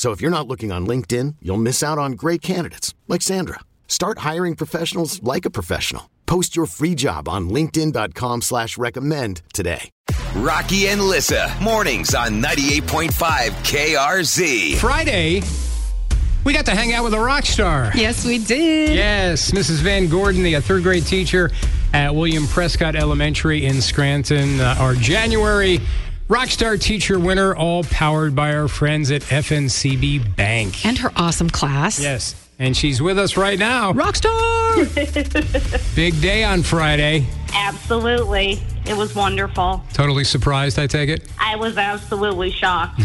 So if you're not looking on LinkedIn, you'll miss out on great candidates like Sandra. Start hiring professionals like a professional. Post your free job on LinkedIn.com slash recommend today. Rocky and Lissa, mornings on 98.5 KRZ. Friday, we got to hang out with a rock star. Yes, we did. Yes, Mrs. Van Gorden, the uh, third grade teacher at William Prescott Elementary in Scranton. Uh, our January Rockstar Teacher winner, all powered by our friends at FNCB Bank. And her awesome class. Yes. And she's with us right now. Rockstar! Big day on Friday. Absolutely. It was wonderful. Totally surprised, I take it? I was absolutely shocked.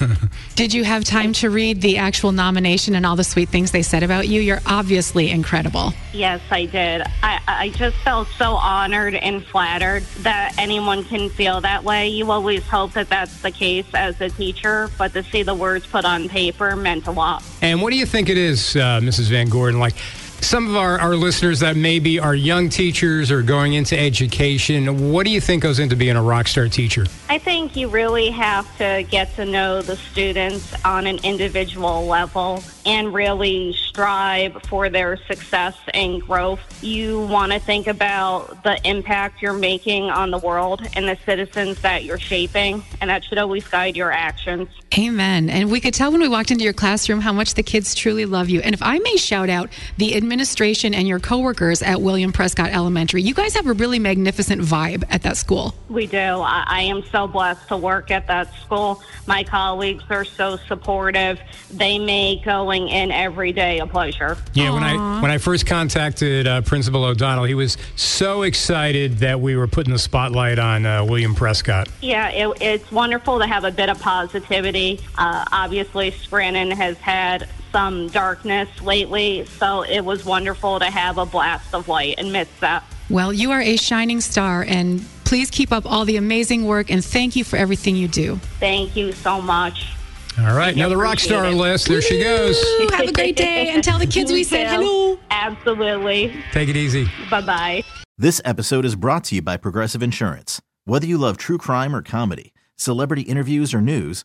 Did you have time to read the actual nomination and all the sweet things they said about you? You're obviously incredible. yes, I did. I, I just felt so honored and flattered that anyone can feel that way. You always hope that that's the case as a teacher, but to see the words put on paper meant a lot. And what do you think it is, uh, Mrs. Van Gorden? Like some of our, our listeners that maybe are young teachers or going into education, what do you think goes into being a rock star teacher? I think you really have to get to know the students on an individual level and really strive for their success and growth. You want to think about the impact you're making on the world and the citizens that you're shaping, and that should always guide your actions. Amen. And we could tell when we walked into your classroom how much the kids truly love you. And if I may shout out the administration and your coworkers at William Prescott Elementary, you guys have a really magnificent vibe at that school. We do. I, I am so blessed to work at that school. My colleagues are so supportive. They make going in every day a pleasure. Yeah, when I when I first contacted uh, Principal O'Donnell, he was so excited that we were putting the spotlight on uh, William Prescott. Yeah, it, it's wonderful to have a bit of positivity. Uh, obviously, Scranton has had some darkness lately, so it was wonderful to have a blast of light amidst that. Well, you are a shining star, and please keep up all the amazing work. And thank you for everything you do. Thank you so much. All right, another rock appreciate star it. list. There she goes. Have a great day, and tell the kids we You said hello. Absolutely. Take it easy. Bye bye. This episode is brought to you by Progressive Insurance. Whether you love true crime or comedy, celebrity interviews or news,